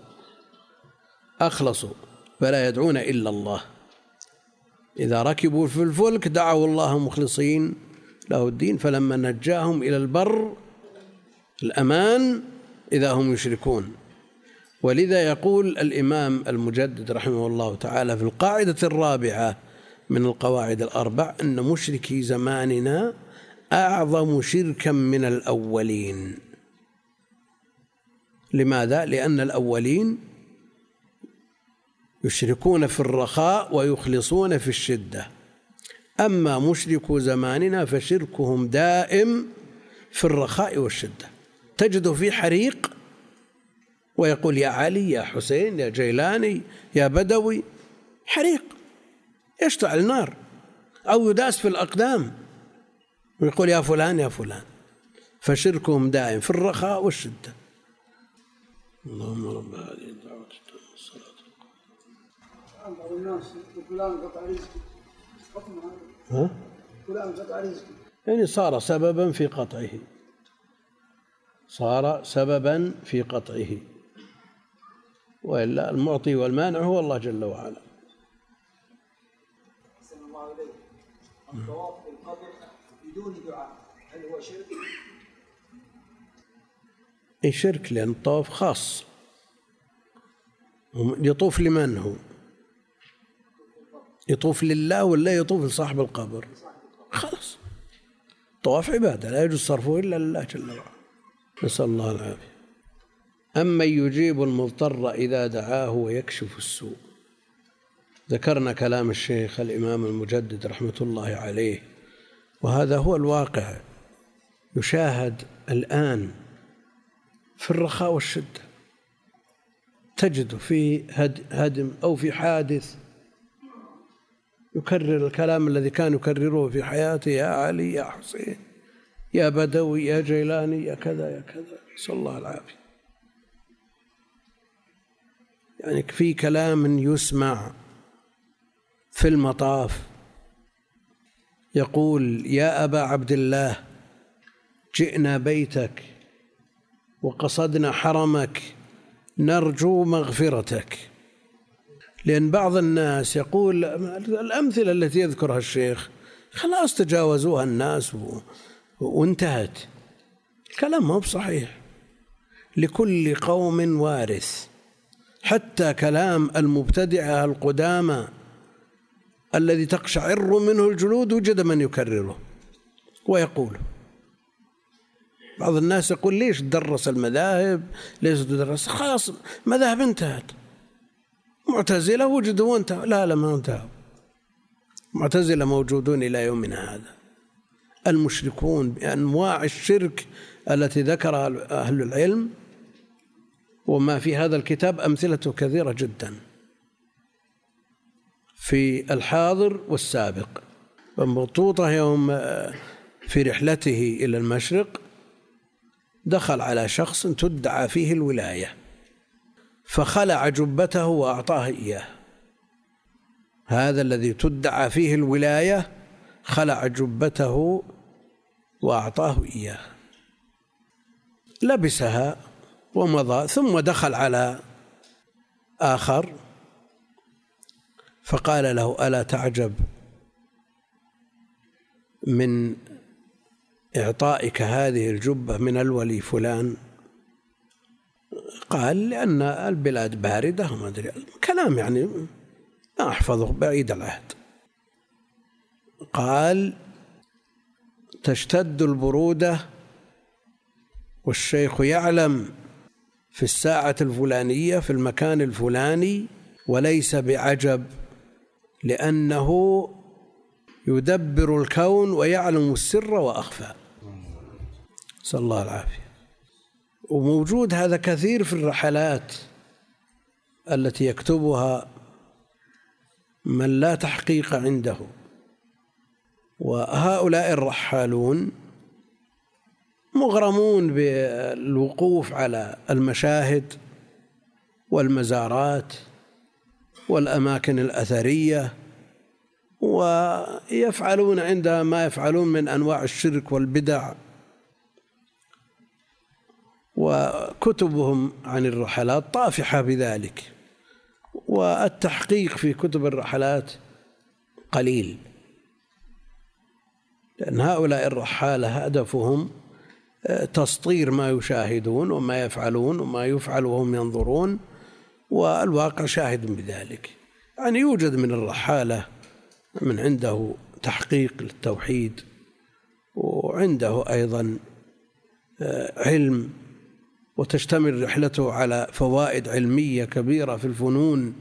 أخلصوا فلا يدعون إلا الله. إذا ركبوا في الفلك دعوا الله مخلصين له الدين فلما نجاهم إلى البر الأمان إذا هم يشركون ولذا يقول الإمام المجدد رحمه الله تعالى في القاعدة الرابعة من القواعد الأربع أن مشركي زماننا أعظم شركا من الأولين لماذا؟ لأن الأولين يشركون في الرخاء ويخلصون في الشدة. أما مشركو زماننا فشركهم دائم في الرخاء والشدة. تجد في حريق ويقول يا علي يا حسين يا جيلاني يا بدوي حريق يشتعل نار؟ أو يداس في الأقدام. ويقول يا فلان يا فلان. فشركهم دائم في الرخاء والشدة. اللهم رب هذه بعض الناس فلان قطع رزقي. ها؟ فلان قطع رزقي. يعني صار سببا في قطعه. صار سببا في قطعه. وإلا المعطي والمانع هو الله جل وعلا. أحسن الله إليك. الطواف بالقبر بدون دعاء. هل هو شرك؟ اي شرك لأن الطواف خاص. يطوف لمن هو؟ يطوف لله ولا يطوف لصاحب القبر؟ خلاص. طواف عبادة لا يجوز صرفه إلا لله جل وعلا. نسأل الله العافية. اما يجيب المضطر إذا دعاه ويكشف السوء. ذكرنا كلام الشيخ الإمام المجدد رحمة الله عليه وهذا هو الواقع. يشاهد الآن في الرخاء والشدة. تجد في هد- هدم أو في حادث يكرر الكلام الذي كان يكرره في حياته. يا علي يا حسين يا بدوي يا جيلاني يا كذا يا كذا. نسأل الله العافية. يعني في كلام يسمع في المطاف يقول يا أبا عبد الله جئنا بيتك وقصدنا حرمك نرجو مغفرتك. لأن بعض الناس يقول الأمثلة التي يذكرها الشيخ خلاص تجاوزوها الناس. وانتهت. الكلام ما هو بصحيح. لكل قوم وارث. حتى كلام المبتدعة القدامى الذي تقشعر منه الجلود وجد من يكرره ويقوله بعض الناس يقول ليش درس المذاهب؟ ليش تدرس خلاص مذاهب انتهت. معتزلة وجدوا وانتهوا لا لا ما انتهوا معتزلة موجودون إلى يومنا هذا. المشركون بأنواع الشرك التي ذكرها أهل العلم وما في هذا الكتاب أمثلته كثيرة جدا. في الحاضر والسابق. بطوطة يوم في رحلته إلى المشرق دخل على شخص تدعى فيه الولاية. فخلع جبته وأعطاه إياه. هذا الذي تدعى فيه الولاية خلع جبته وأعطاه إياه. لبسها ومضى ثم دخل على آخر فقال له ألا تعجب من إعطائك هذه الجبة من الولي فلان؟ قال لأن البلاد باردة وما أدري. كلام يعني ما أحفظه بعيد العهد. قال تشتد البرودة والشيخ يعلم في الساعة الفلانية في المكان الفلاني وليس بعجب لأنه يدبر الكون ويعلم السر وأخفى. نسأل الله العافية وموجود هذا كثير في الرحلات التي يكتبها من لا تحقيق عنده. وهؤلاء الرحالون مغرمون بالوقوف على المشاهد والمزارات والأماكن الأثرية ويفعلون عندها ما يفعلون من أنواع الشرك والبدع وكتبهم عن الرحلات طافحة بذلك والتحقيق في كتب الرحلات قليل لأن هؤلاء الرحالة هدفهم تسطير ما يشاهدون وما يفعلون وما يفعل وهم ينظرون والواقع شاهد بذلك. يعني يوجد من الرحالة من عنده تحقيق للتوحيد وعنده أيضا آه، علم وتشتمل رحلته على فوائد علمية كبيرة في الفنون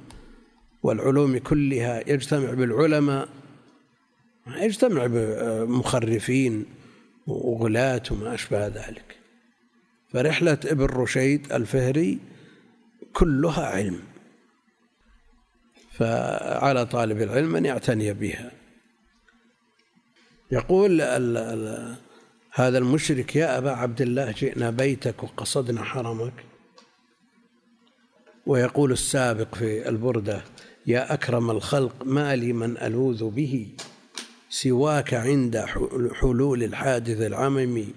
والعلوم كلها. يجتمع بالعلماء يجتمع بمخرفين وغلاة وما أشبه ذلك. فرحلة ابن رشيد الفهري كلها علم. فعلى طالب العلم أن يعتني بها. يقول ال ال هذا المشرك يا أبا عبد الله جئنا بيتك وقصدنا حرمك. ويقول السابق في البردة يا أكرم الخلق ما لي من ألوذ به سواك عند حلول الحادث العممي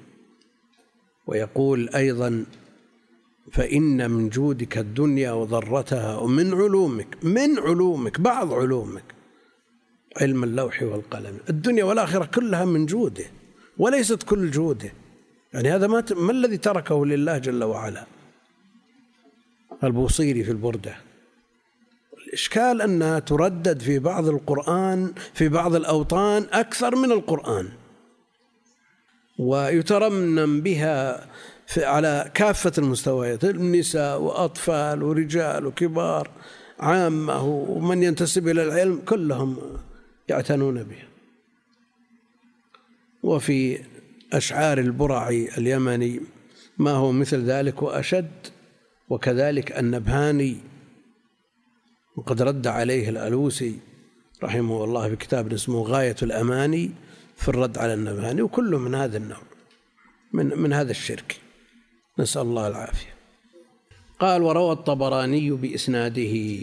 ويقول أيضا فإن من جودك الدنيا وضرتها ومن علومك من علومك بعض علومك علم اللوح والقلم. الدنيا والآخرة كلها من جوده. وليست كل جوده. يعني هذا ما ما الذي تركه لله جل وعلا؟ البوصيري في البردة. الإشكال أنها تردد في بعض القرآن في بعض الأوطان أكثر من القرآن. ويترنم بها في على كافة المستويات النساء وأطفال ورجال وكبار عامة ومن ينتسب إلى العلم كلهم يعتنون بها. وفي أشعار البرعي اليمني ما هو مثل ذلك وأشد؟ وكذلك النبهاني وقد رد عليه الألوسي رحمه الله في كتاب اسمه غاية الأماني في الرد على النبهاني وكله من هذا النوع من من هذا الشرك. نسأل الله العافية. قال وروى الطبراني بإسناده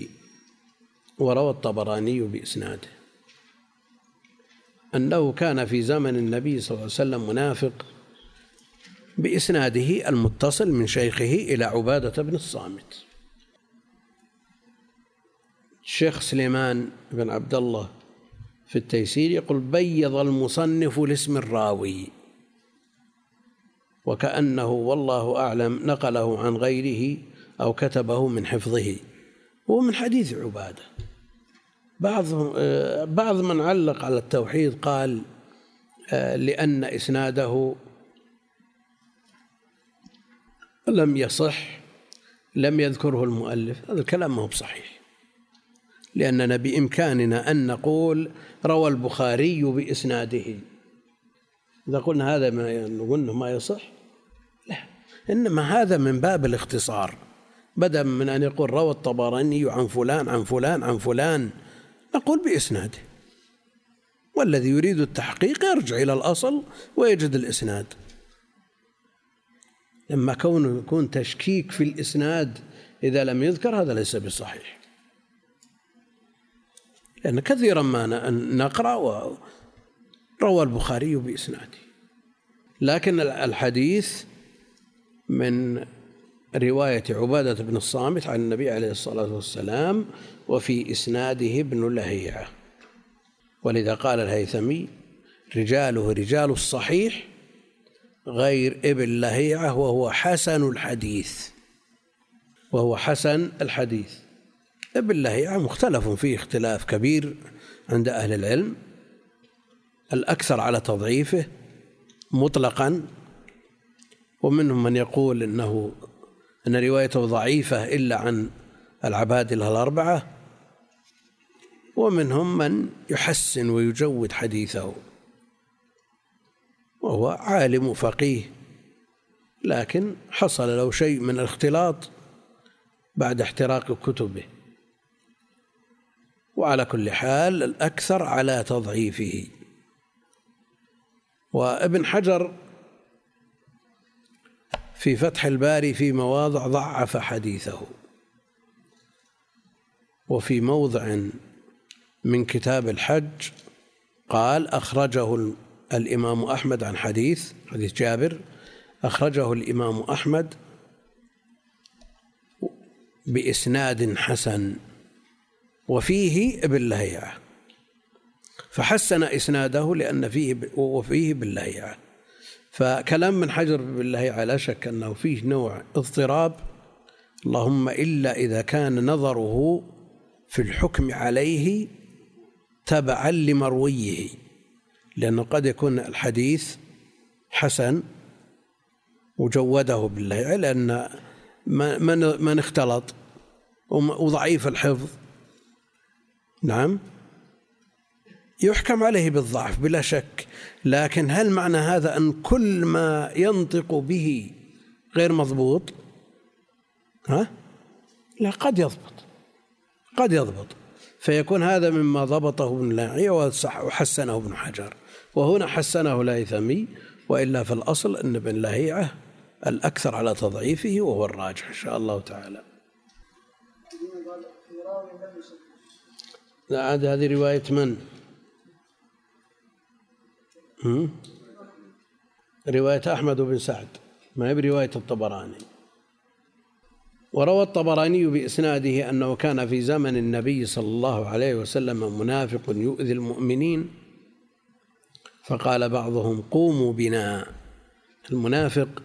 وروى الطبراني بإسناده. أنه كان في زمن النبي صلى الله عليه وسلم منافق بإسناده المتصل من شيخه إلى عبادة بن الصامت. الشيخ سليمان بن عبد الله في التيسير يقول بيض المصنف لاسم الراوي وكأنه والله أعلم نقله عن غيره أو كتبه من حفظه. هو من حديث عبادة. بعض بعض من علق على التوحيد قال لأن إسناده لم يصح لم يذكره المؤلف. هذا الكلام ما هو بصحيح. لأننا بإمكاننا أن نقول روى البخاري بإسناده. إذا قلنا هذا ما نقول ما يصح لا. إنما هذا من باب الاختصار. بدلا من أن يقول روى الطبراني عن فلان عن فلان عن فلان نقول بإسناده والذي يريد التحقيق يرجع إلى الأصل ويجد الإسناد. لما كونه يكون تشكيك في الإسناد إذا لم يذكر هذا ليس بصحيح. لأن كثيرا ما نقرأ وروى البخاري بإسناده. لكن الحديث من رواية عبادة بن الصامت عن النبي عليه الصلاة والسلام وفي إسناده ابن لهيعة. ولذا قال الهيثمي رجاله رجال الصحيح غير ابن لهيعة وهو حسن الحديث. وهو حسن الحديث. ابن لهيعة مختلف فيه اختلاف كبير عند أهل العلم. الأكثر على تضعيفه مطلقا ومنهم من يقول إنه أن روايته ضعيفة إلا عن العبادله الأربعة ومنهم من يحسن ويجود حديثه وهو عالم فقيه لكن حصل له شيء من الاختلاط بعد احتراق كتبه. وعلى كل حال الأكثر على تضعيفه. وابن حجر في فتح الباري في مواضع ضعف حديثه. وفي موضع من كتاب الحج قال أخرجه الإمام أحمد عن حديث حديث جابر. أخرجه الإمام أحمد بإسناد حسن وفيه ابن لهيعة فحسن إسناده لأن فيه وفيه باللهيعة. فكلام من حجر باللهيعة لا شك أنه فيه نوع اضطراب اللهم إلا إذا كان نظره في الحكم عليه تبعا لمرويه لأنه قد يكون الحديث حسن وجوده بالله لأن من من اختلط وضعيف الحفظ. نعم؟ يحكم عليه بالضعف بلا شك لكن هل معنى هذا أن كل ما ينطق به غير مضبوط؟ ها؟ لا قد يضبط قد يضبط. فيكون هذا مما ضبطه ابن لاعية وحسنه ابن حجر وهنا حسنه الهيثمي وإلا في الأصل أن ابن لهيعة الأكثر على تضعيفه وهو الراجح إن شاء الله تعالى. لا هذه رواية من؟ رواية أحمد بن سعد. ما هي برواية الطبراني؟ وروى الطبراني بإسناده أنه كان في زمن النبي صلى الله عليه وسلم منافق يؤذي المؤمنين فقال بعضهم قوموا بنا. المنافق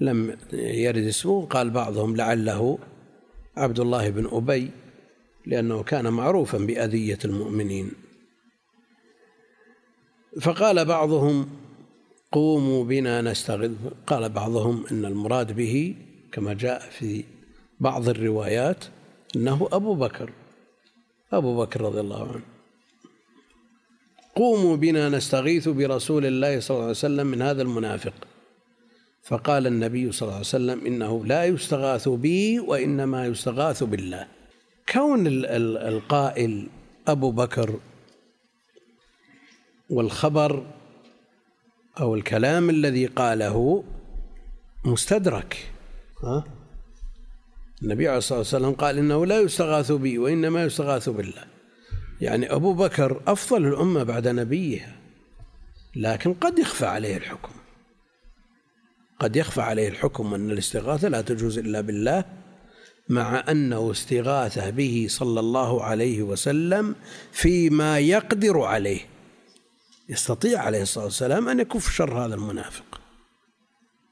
لم يرد اسمه قال بعضهم لعله عبد الله بن أبي لأنه كان معروفا بأذية المؤمنين. فقال بعضهم قوموا بنا نستغيث قال بعضهم إن المراد به كما جاء في بعض الروايات أنه أبو بكر أبو بكر رضي الله عنه. قوموا بنا نستغيث برسول الله صلى الله عليه وسلم من هذا المنافق. فقال النبي صلى الله عليه وسلم إنه لا يستغاث بي وإنما يستغاث بالله. كون القائل أبو بكر والخبر أو الكلام الذي قاله مستدرك. ها؟ النبي عليه الصلاة والسلام قال إنه لا يستغاث بي وإنما يستغاث بالله. يعني أبو بكر أفضل الأمة بعد نبيها لكن قد يخفى عليه الحكم. قد يخفى عليه الحكم أن الاستغاثة لا تجوز إلا بالله مع أنه استغاثة به صلى الله عليه وسلم فيما يقدر عليه. يستطيع عليه الصلاة والسلام أن يكف شر هذا المنافق.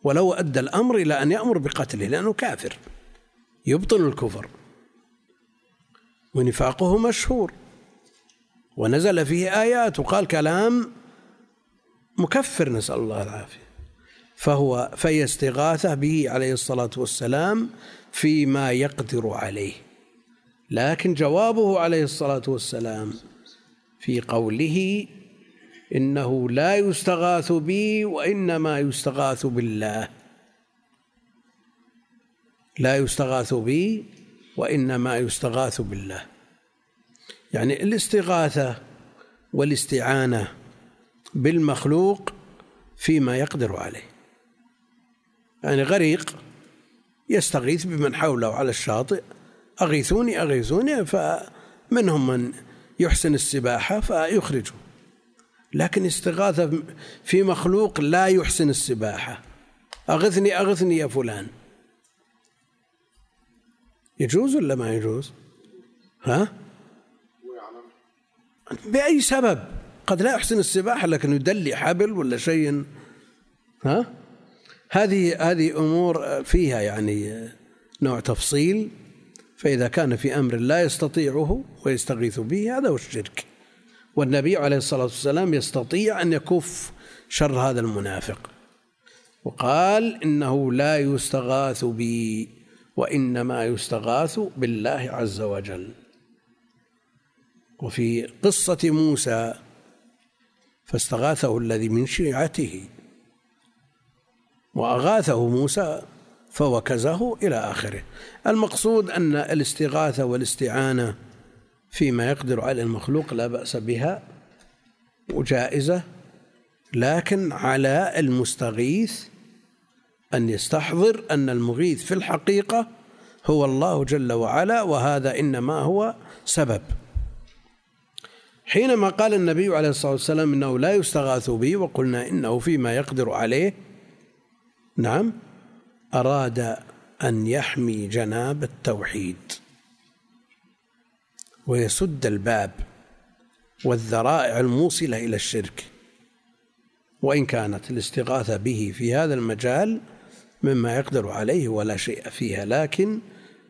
ولو أدى الأمر إلى أن يأمر بقتله لأنه كافر. يبطل الكفر. ونفاقه مشهور. ونزل فيه آيات وقال كلام مكفر نسأل الله العافية. فهو في استغاثة به عليه الصلاة والسلام فيما يقدر عليه. لكن جوابه عليه الصلاة والسلام في قوله إنه لا يستغاث بي وإنما يستغاث بالله. لا يستغاث بي وإنما يستغاث بالله. يعني الاستغاثة والاستعانة بالمخلوق فيما يقدر عليه. يعني غريق يستغيث بمن حوله على الشاطئ أغيثوني أغيثوني فمنهم من يحسن السباحة فيخرجه. لكن استغاثة في مخلوق لا يحسن السباحة. أغثني أغثني يا فلان. يجوز ولا ما يجوز؟ ها؟ بأي سبب؟ قد لا يحسن السباحة لكن يدلي حبل ولا شيء. ها؟ هذه هذه أمور فيها يعني نوع تفصيل فإذا كان في أمر لا يستطيعه ويستغيث به هذا هو الشرك. والنبي عليه الصلاة والسلام يستطيع أن يكف شر هذا المنافق. وقال إنه لا يستغاث بي وإنما يستغاث بالله عز وجل. وفي قصة موسى فاستغاثه الذي من شيعته وأغاثه موسى فوكزه إلى آخره. المقصود أن الاستغاثة والاستعانة فيما يقدر على المخلوق لا بأس بها وجائزة لكن على المستغيث أن يستحضر أن المغيث في الحقيقة هو الله جل وعلا وهذا إنما هو سبب. حينما قال النبي عليه الصلاة والسلام إنه لا يستغاث به وقلنا إنه فيما يقدر عليه نعم أراد أن يحمي جناب التوحيد. ويسد الباب والذرائع الموصلة إلى الشرك. وإن كانت الاستغاثة به في هذا المجال مما يقدر عليه ولا شيء فيها لكن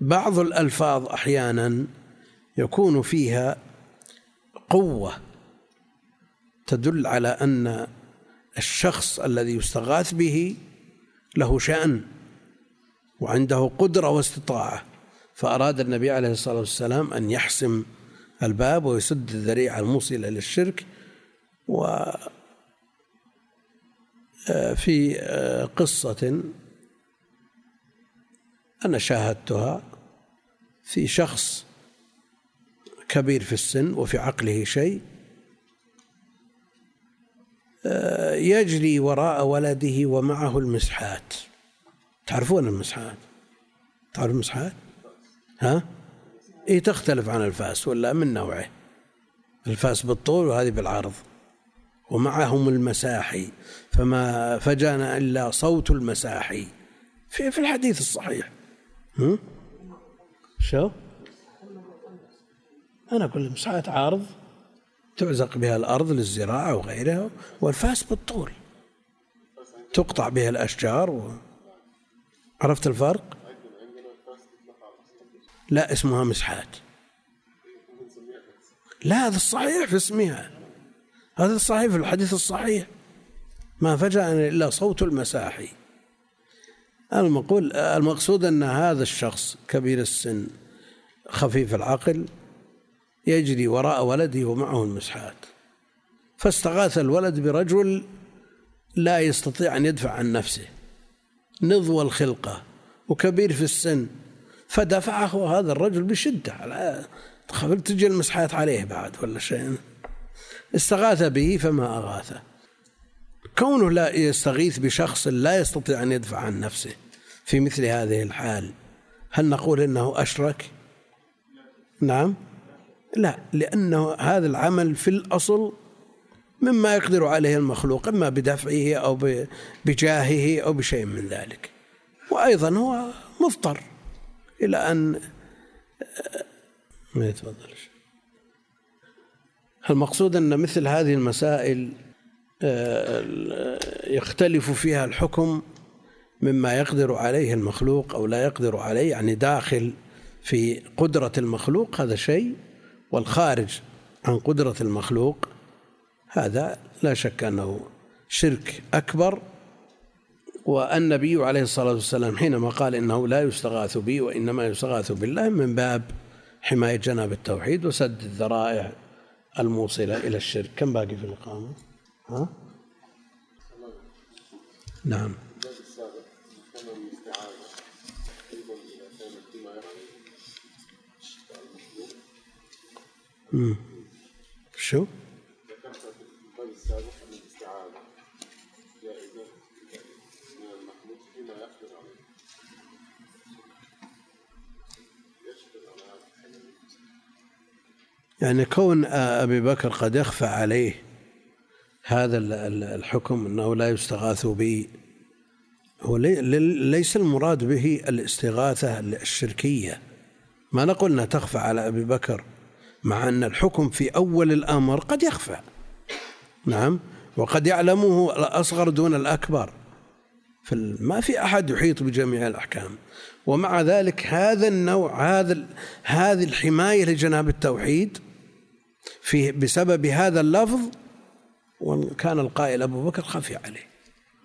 بعض الألفاظ أحيانا يكون فيها قوة تدل على أن الشخص الذي يستغاث به له شأن وعنده قدرة واستطاعة. فأراد النبي عليه الصلاة والسلام أن يحسم الباب ويسد الذريعة الموصلة للشرك و آه، في آه، قصة أنا شاهدتها في شخص كبير في السن وفي عقله شيء آه، يجري وراء ولده ومعه المسحات. تعرفون المسحات؟ تعرف المسحات؟ ها؟ إيه تختلف عن الفاس ولا من نوعه؟ الفاس بالطول وهذه بالعرض. ومعهم المساحي. فما فجأنا إلا صوت المساحي. في في الحديث الصحيح. هم؟ شو؟ أنا أقول المساحات عارض تعزق بها الأرض للزراعة وغيرها والفاس بالطول. تقطع بها الأشجار و... عرفت الفرق؟ لا اسمها مسحات. لا هذا الصحيح في اسمها هذا الصحيح في الحديث الصحيح. ما فجأة إلا صوت المساحي. المقول المقصود أن هذا الشخص كبير السن خفيف العقل يجري وراء ولده ومعه المسحات. فاستغاث الولد برجل لا يستطيع أن يدفع عن نفسه. نضو الخلقة. وكبير في السن فدفعه هذا الرجل بشدة. على تجي المسحات عليه بعد ولا شيء. استغاث به فما أغاثه كونه لا يستغيث بشخص لا يستطيع أن يدفع عن نفسه في مثل هذه الحال هل نقول إنه أشرك؟ نعم. لا لأنه هذا العمل في الأصل مما يقدر عليه المخلوق إما بدفعه أو بجاهه أو بشيء من ذلك. وأيضا هو مضطر. إلى أن ما يتفضل. المقصود أن مثل هذه المسائل آه، يختلف فيها الحكم مما يقدر عليه المخلوق أو لا يقدر عليه؟ يعني داخل في قدرة المخلوق هذا شيء والخارج عن قدرة المخلوق هذا لا شك أنه شرك أكبر والنبي عليه الصلاة والسلام حينما قال إنه لا يستغاث بي وإنما يستغاث بالله من باب حماية جناب التوحيد وسد الذرائع الموصلة إلى الشرك كم باقي في الإقامة ها؟ نعم شو؟ يعني كون أبي بكر قد يخفى عليه هذا الحكم أنه لا يستغاث به هو ليس المراد به الاستغاثة الشركية. ما نقول أنها تخفى على أبي بكر مع أن الحكم في أول الأمر قد يخفى. نعم؟ وقد يعلمه الأصغر دون الأكبر. ما في أحد يحيط بجميع الأحكام. ومع ذلك هذا النوع هذا هذه الحماية لجناب التوحيد في بسبب هذا اللفظ وكان القائل أبو بكر خفي عليه.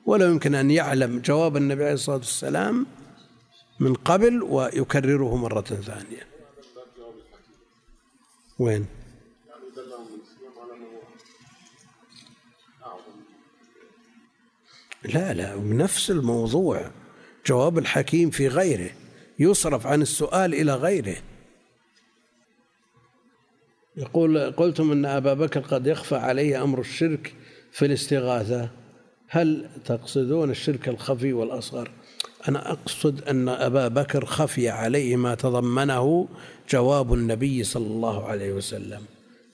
ولا يمكن أن يعلم جواب النبي عليه الصلاة والسلام من قبل ويكرره مرة ثانية. وين؟ لا لا نفس الموضوع. جواب الحكيم في غيره. يصرف عن السؤال إلى غيره. يقول قلتم أن أبا بكر قد يخفى عليه أمر الشرك في الاستغاثة. هل تقصدون الشرك الخفي والأصغر؟ أنا أقصد أن أبا بكر خفي عليه ما تضمنه جواب النبي صلى الله عليه وسلم.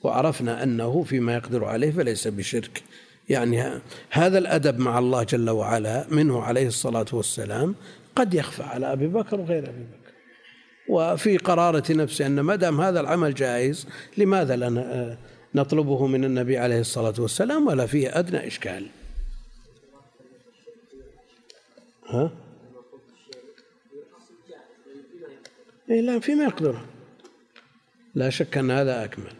وعرفنا أنه فيما يقدر عليه فليس بشرك. يعني هذا الأدب مع الله جل وعلا منه عليه الصلاة والسلام قد يخفى على أبي بكر وغير أبي بكر. وفي قرارة نفسه أن ما دام هذا العمل جائز لماذا لا نطلبه من النبي عليه الصلاة والسلام ولا فيه أدنى إشكال؟ ها؟ إيه لا فيما يقدره. لا شك أن هذا أكمل.